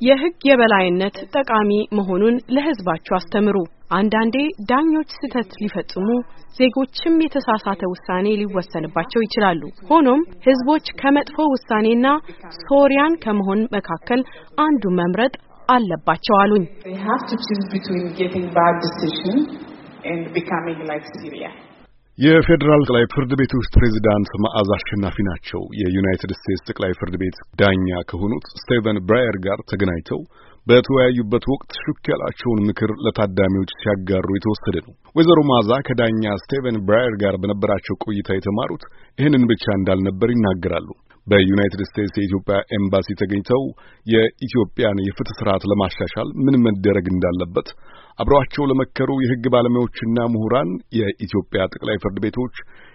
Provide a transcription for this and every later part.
የሕግ የበላይነት ጠቃሚ መሆኑን ለሕዝባችሁ አስተምሩ። አንዳንዴ ዳኞች ስህተት ሊፈጽሙ፣ ዜጎችም የተሳሳተ ውሳኔ ሊወሰንባቸው ይችላሉ። ሆኖም ሕዝቦች ከመጥፎ ውሳኔና ሶሪያን ከመሆን መካከል አንዱ መምረጥ አለባቸው አሉኝ። የፌዴራል ጠቅላይ ፍርድ ቤት ውስጥ ፕሬዚዳንት መዓዛ አሸናፊ ናቸው። የዩናይትድ ስቴትስ ጠቅላይ ፍርድ ቤት ዳኛ ከሆኑት ስቴቨን ብራየር ጋር ተገናኝተው በተወያዩበት ወቅት ሹክ ያላቸውን ምክር ለታዳሚዎች ሲያጋሩ የተወሰደ ነው። ወይዘሮ መዓዛ ከዳኛ ስቴቨን ብራየር ጋር በነበራቸው ቆይታ የተማሩት ይህንን ብቻ እንዳልነበር ይናገራሉ። በዩናይትድ ስቴትስ የኢትዮጵያ ኤምባሲ ተገኝተው የኢትዮጵያን የፍትህ ስርዓት ለማሻሻል ምን መደረግ እንዳለበት አብረዋቸው ለመከሩ የሕግ ባለሙያዎችና ምሁራን የኢትዮጵያ ጠቅላይ ፍርድ ቤቶች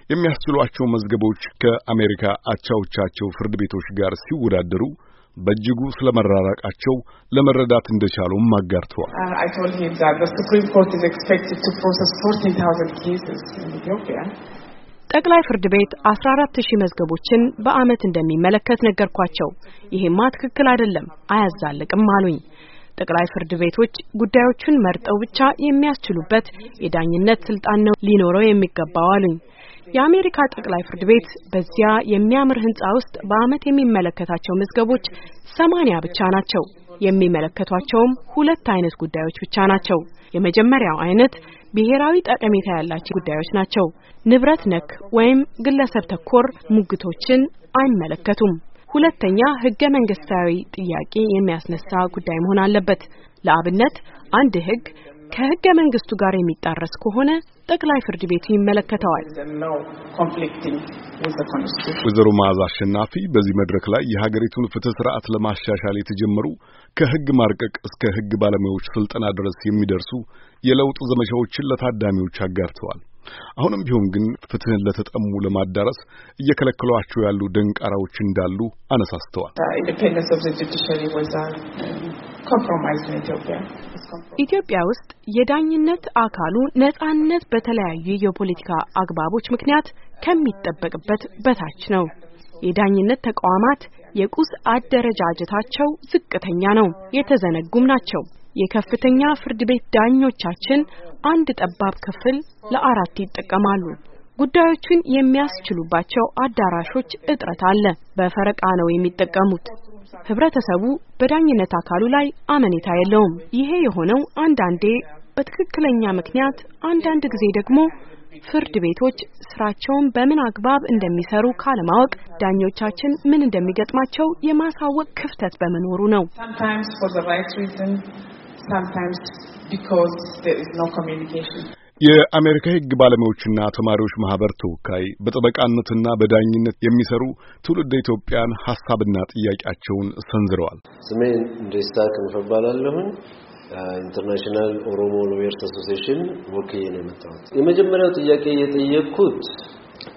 የሚያስችሏቸው መዝገቦች ከአሜሪካ አቻዎቻቸው ፍርድ ቤቶች ጋር ሲወዳደሩ በእጅጉ ስለመራራቃቸው ለመረዳት እንደቻሉም አጋርተዋል። ጠቅላይ ፍርድ ቤት 14 ሺህ መዝገቦችን በአመት እንደሚመለከት ነገርኳቸው። ይሄማ ትክክል አይደለም፣ አያዛልቅም አሉኝ። ጠቅላይ ፍርድ ቤቶች ጉዳዮቹን መርጠው ብቻ የሚያስችሉበት የዳኝነት ስልጣን ነው ሊኖረው የሚገባው አሉኝ። የአሜሪካ ጠቅላይ ፍርድ ቤት በዚያ የሚያምር ህንጻ ውስጥ በአመት የሚመለከታቸው መዝገቦች ሰማንያ ብቻ ናቸው። የሚመለከቷቸውም ሁለት አይነት ጉዳዮች ብቻ ናቸው። የመጀመሪያው አይነት ብሔራዊ ጠቀሜታ ያላቸው ጉዳዮች ናቸው። ንብረት ነክ ወይም ግለሰብ ተኮር ሙግቶችን አይመለከቱም። ሁለተኛ ህገ መንግስታዊ ጥያቄ የሚያስነሳ ጉዳይ መሆን አለበት። ለአብነት አንድ ህግ ከህገ መንግስቱ ጋር የሚጣረስ ከሆነ ጠቅላይ ፍርድ ቤቱ ይመለከተዋል። ወይዘሮ መዓዛ አሸናፊ በዚህ መድረክ ላይ የሀገሪቱን ፍትህ ስርዓት ለማሻሻል የተጀመሩ ከህግ ማርቀቅ እስከ ህግ ባለሙያዎች ስልጠና ድረስ የሚደርሱ የለውጥ ዘመቻዎችን ለታዳሚዎች አጋርተዋል። አሁንም ቢሆን ግን ፍትህን ለተጠሙ ለማዳረስ እየከለከሏቸው ያሉ ደንቃራዎች እንዳሉ አነሳስተዋል። ኢትዮጵያ ውስጥ የዳኝነት አካሉ ነጻነት በተለያዩ የፖለቲካ አግባቦች ምክንያት ከሚጠበቅበት በታች ነው። የዳኝነት ተቋማት የቁስ አደረጃጀታቸው ዝቅተኛ ነው፣ የተዘነጉም ናቸው። የከፍተኛ ፍርድ ቤት ዳኞቻችን አንድ ጠባብ ክፍል ለአራት ይጠቀማሉ። ጉዳዮቹን የሚያስችሉባቸው አዳራሾች እጥረት አለ። በፈረቃ ነው የሚጠቀሙት። ህብረተሰቡ በዳኝነት አካሉ ላይ አመኔታ የለውም። ይሄ የሆነው አንዳንዴ በትክክለኛ ምክንያት፣ አንዳንድ ጊዜ ደግሞ ፍርድ ቤቶች ስራቸውን በምን አግባብ እንደሚሰሩ ካለማወቅ ዳኞቻችን ምን እንደሚገጥማቸው የማሳወቅ ክፍተት በመኖሩ ነው። የአሜሪካ የህግ ባለሙያዎችና ተማሪዎች ማህበር ተወካይ በጠበቃነትና በዳኝነት የሚሰሩ ትውልደ ኢትዮጵያን ሀሳብና ጥያቄያቸውን ሰንዝረዋል። ስሜ እንደስታ ክንፈ እባላለሁኝ። International Oromo Lawyers Association ወክዬ ነው የመጣሁት። የመጀመሪያው ጥያቄ የጠየቅኩት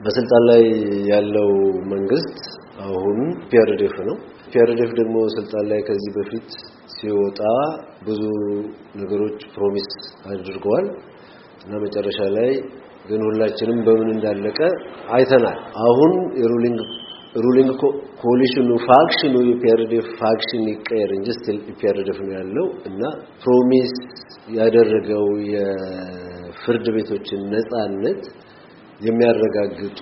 በስልጣን ላይ ያለው መንግስት አሁን EPRDF ነው። EPRDF ደግሞ ስልጣን ላይ ከዚህ በፊት ሲወጣ ብዙ ነገሮች promise አድርገዋል እና መጨረሻ ላይ ግን ሁላችንም በምን እንዳለቀ አይተናል። አሁን የሩሊንግ ሩሊንግ ኮሊሽኑ ፋክሽኑ የፒአርዲኤፍ ፋክሽን ይቀየር እንጂ still EPRDF ነው ያለው እና promise ያደረገው የፍርድ ቤቶችን ነጻነት የሚያረጋግጡ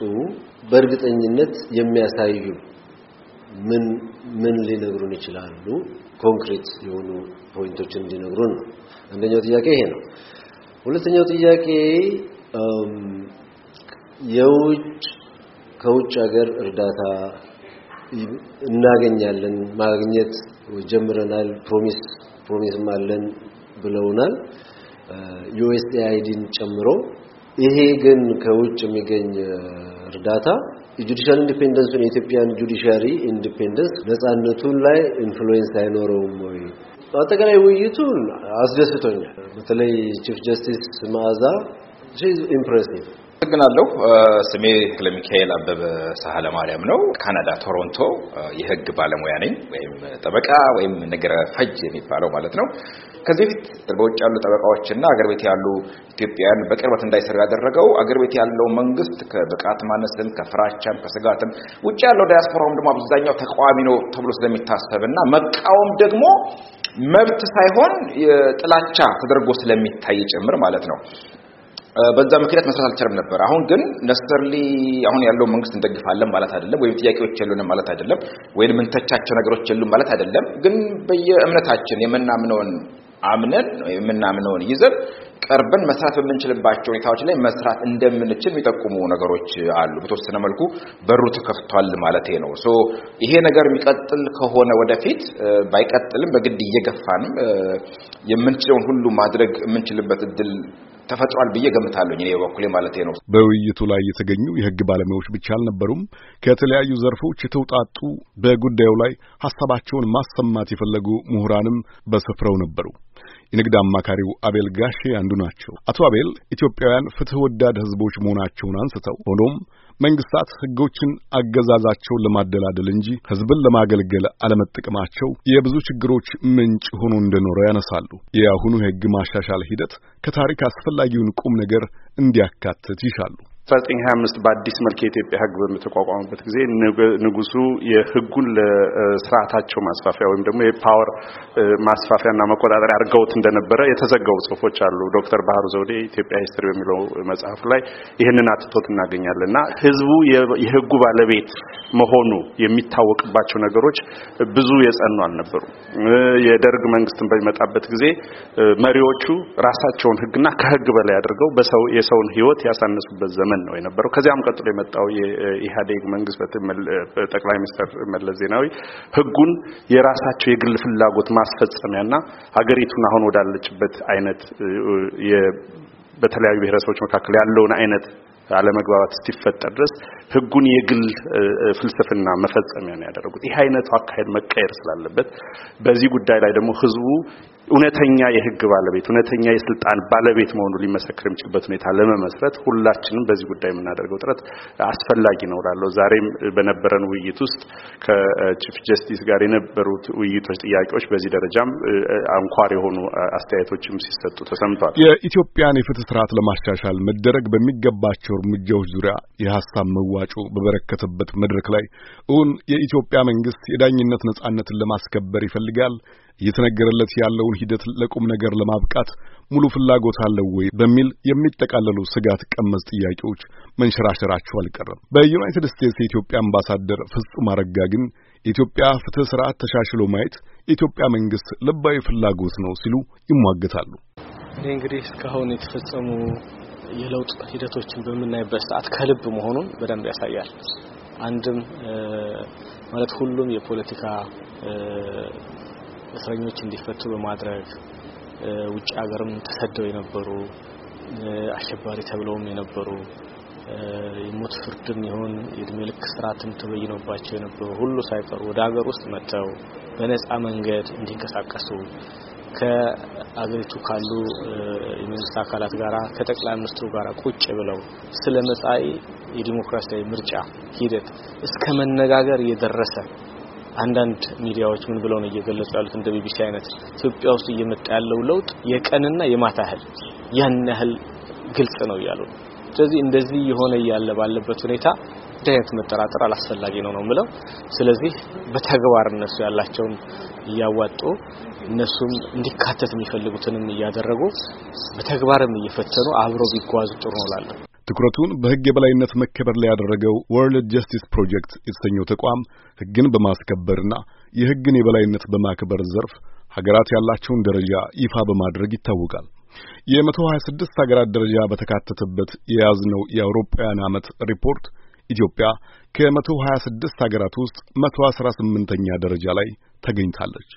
በእርግጠኝነት የሚያሳዩ ምን ምን ሊነግሩን ይችላሉ? ኮንክሪት የሆኑ point ኦችን እንዲነግሩን ነው። አንደኛው ጥያቄ ይሄ ነው። ሁለተኛው ጥያቄ የውጭ ከውጭ ሀገር እርዳታ እናገኛለን ማግኘት ጀምረናል፣ promise promise ም አለን ብለውናል ዩኤስኤአይዲን ጨምሮ። ይሄ ግን ከውጭ የሚገኝ እርዳታ የ judicial independence ኡን የኢትዮጵያን judiciary independence ነጻነቱን ላይ influence አይኖረውም ወይ? አጠቃላይ ውይይቱን አስደስቶኛል። በተለይ chief justice መዓዛ impressive አመሰግናለሁ። ስሜ ለሚካኤል አበበ ሳህለ ማርያም ነው። ካናዳ ቶሮንቶ የህግ ባለሙያ ነኝ፣ ወይም ጠበቃ ወይም ነገረ ፈጅ የሚባለው ማለት ነው። ከዚህ በፊት በውጭ ያሉ ጠበቃዎችና አገር ቤት ያሉ ኢትዮጵያውያን በቅርበት እንዳይሰሩ ያደረገው አገር ቤት ያለው መንግስት ከብቃት ማነስም ከፍራቻም ከስጋትም ውጭ ያለው ዳያስፖራውም ደግሞ አብዛኛው ተቃዋሚ ነው ተብሎ ስለሚታሰብና መቃወም ደግሞ መብት ሳይሆን ጥላቻ ተደርጎ ስለሚታይ ጭምር ማለት ነው። በዛ ምክንያት መስራት አልቻለም ነበር። አሁን ግን necessarily አሁን ያለው መንግስት እንደግፋለን ማለት አይደለም፣ ወይም ጥያቄዎች የሉንም ማለት አይደለም፣ ወይም የምንተቻቸው ነገሮች የሉም ማለት አይደለም። ግን በየእምነታችን የምናምነውን አምነን የምናምነውን ይዘን ቀርበን መስራት በምንችልባቸው ሁኔታዎች ላይ መስራት እንደምንችል የሚጠቁሙ ነገሮች አሉ። በተወሰነ መልኩ በሩ ተከፍቷል ማለት ነው። so ይሄ ነገር የሚቀጥል ከሆነ ወደፊት ባይቀጥልም በግድ እየገፋንም የምንችለውን ሁሉ ማድረግ የምንችልበት እድል ተፈጥሯል ብዬ ገምታለሁ። እኔ በኩሌ ማለት ነው። በውይይቱ ላይ የተገኙ የህግ ባለሙያዎች ብቻ አልነበሩም። ከተለያዩ ዘርፎች የተውጣጡ በጉዳዩ ላይ ሀሳባቸውን ማሰማት የፈለጉ ምሁራንም በስፍራው ነበሩ። የንግድ አማካሪው አቤል ጋሼ አንዱ ናቸው። አቶ አቤል ኢትዮጵያውያን ፍትህ ወዳድ ህዝቦች መሆናቸውን አንስተው ሆኖም መንግስታት ህጎችን አገዛዛቸውን ለማደላደል እንጂ ህዝብን ለማገልገል አለመጠቀማቸው የብዙ ችግሮች ምንጭ ሆኖ እንደኖረ ያነሳሉ። የአሁኑ የህግ ማሻሻል ሂደት ከታሪክ አስፈላጊውን ቁም ነገር እንዲያካትት ይሻሉ። 1925 በአዲስ መልክ የኢትዮጵያ ህግ በተቋቋመበት ጊዜ ንጉሱ የህጉን ለስርዓታቸው ማስፋፊያ ወይም ደግሞ የ power ማስፋፊያና መቆጣጠሪያ አድርገውት እንደነበረ የተዘገቡ ጽሁፎች አሉ። ዶክተር ባህሩ ዘውዴ Ethiopia history በሚለው መጽሐፍ ላይ ይህንን አትቶት እናገኛለን እና ህዝቡ የህጉ ባለቤት መሆኑ የሚታወቅባቸው ነገሮች ብዙ የጸኑ አልነበሩ። የደርግ መንግስትን በሚመጣበት ጊዜ መሪዎቹ ራሳቸውን ህግና ከህግ በላይ አድርገው የሰውን ህይወት ያሳነሱበት ዘመን ነው የነበረው። ከዚያም ቀጥሎ የመጣው የኢህአዴግ መንግስት ጠቅላይ ሚኒስትር መለስ ዜናዊ ህጉን የራሳቸው የግል ፍላጎት ማስፈጸሚያና ሀገሪቱን አሁን ወዳለችበት አይነት በተለያዩ ብሔረሰቦች መካከል ያለውን አይነት አለመግባባት እስኪፈጠር ድረስ ህጉን የግል ፍልስፍና መፈጸሚያ ነው ያደረጉት። ይህ አይነቱ አካሄድ መቀየር ስላለበት በዚህ ጉዳይ ላይ ደግሞ ህዝቡ እውነተኛ የህግ ባለቤት እውነተኛ የስልጣን ባለቤት መሆኑ ሊመሰክር የሚችልበት ሁኔታ ለመመስረት ሁላችንም በዚህ ጉዳይ የምናደርገው ጥረት አስፈላጊ ነው እላለሁ። ዛሬም በነበረን ውይይት ውስጥ ከቺፍ ጀስቲስ ጋር የነበሩት ውይይቶች፣ ጥያቄዎች በዚህ ደረጃም አንኳር የሆኑ አስተያየቶችም ሲሰጡ ተሰምቷል። የኢትዮጵያን የፍትህ ስርዓት ለማሻሻል መደረግ በሚገባቸው እርምጃዎች ዙሪያ የሀሳብ መዋጮ በበረከተበት መድረክ ላይ እውን የኢትዮጵያ መንግስት የዳኝነት ነጻነትን ለማስከበር ይፈልጋል እየተነገረለት ያለውን ሂደት ለቁም ነገር ለማብቃት ሙሉ ፍላጎት አለው ወይ በሚል የሚጠቃለሉ ስጋት ቀመስ ጥያቄዎች መንሸራሸራቸው አልቀረም። በዩናይትድ ስቴትስ የኢትዮጵያ አምባሳደር ፍጹም አረጋ ግን የኢትዮጵያ ፍትህ ስርዓት ተሻሽሎ ማየት የኢትዮጵያ መንግስት ልባዊ ፍላጎት ነው ሲሉ ይሟገታሉ። እኔ እንግዲህ እስካሁን የተፈጸሙ የለውጥ ሂደቶችን በምናይበት ሰዓት ከልብ መሆኑን በደንብ ያሳያል። አንድም ማለት ሁሉም የፖለቲካ እስረኞች እንዲፈቱ በማድረግ ውጭ ሀገርም ተሰደው የነበሩ አሸባሪ ተብለውም የነበሩ የሞት ፍርድም ይሁን የእድሜ ልክ ስርዓትም ተበይኖባቸው የነበሩ ሁሉ ሳይቀሩ ወደ ሀገር ውስጥ መጥተው በነጻ መንገድ እንዲንቀሳቀሱ ከአገሪቱ ካሉ የመንግስት አካላት ጋራ ከጠቅላይ ሚኒስትሩ ጋር ቁጭ ብለው ስለ መጻኢ የዲሞክራሲያዊ ምርጫ ሂደት እስከ መነጋገር የደረሰ አንዳንድ ሚዲያዎች ምን ብለው ነው እየገለጹ ያሉት እንደ ቢቢሲ አይነት ኢትዮጵያ ውስጥ እየመጣ ያለው ለውጥ የቀንና የማታ ያህል ያን ያህል ግልጽ ነው እያሉ ነው። ስለዚህ እንደዚህ የሆነ እያለ ባለበት ሁኔታ እንዲህ አይነት መጠራጠር አላስፈላጊ ነው ነው የምለው። ስለዚህ በተግባር እነሱ ያላቸውን እያዋጡ እነሱም እንዲካተት የሚፈልጉትንም እያደረጉ በተግባርም እየፈተኑ አብረው ቢጓዙ ጥሩ ነው እላለሁ። ትኩረቱን በሕግ የበላይነት መከበር ላይ ያደረገው World Justice Project የተሰኘው ተቋም ሕግን በማስከበርና የሕግን የበላይነት በማክበር ዘርፍ ሀገራት ያላቸውን ደረጃ ይፋ በማድረግ ይታወቃል። የመቶ ሀያ ስድስት ሀገራት ደረጃ በተካተተበት የያዝነው የአውሮፓውያን ዓመት ሪፖርት ኢትዮጵያ ከመቶ ሀያ ስድስት ሀገራት ውስጥ መቶ አስራ ስምንተኛ ደረጃ ላይ ተገኝታለች።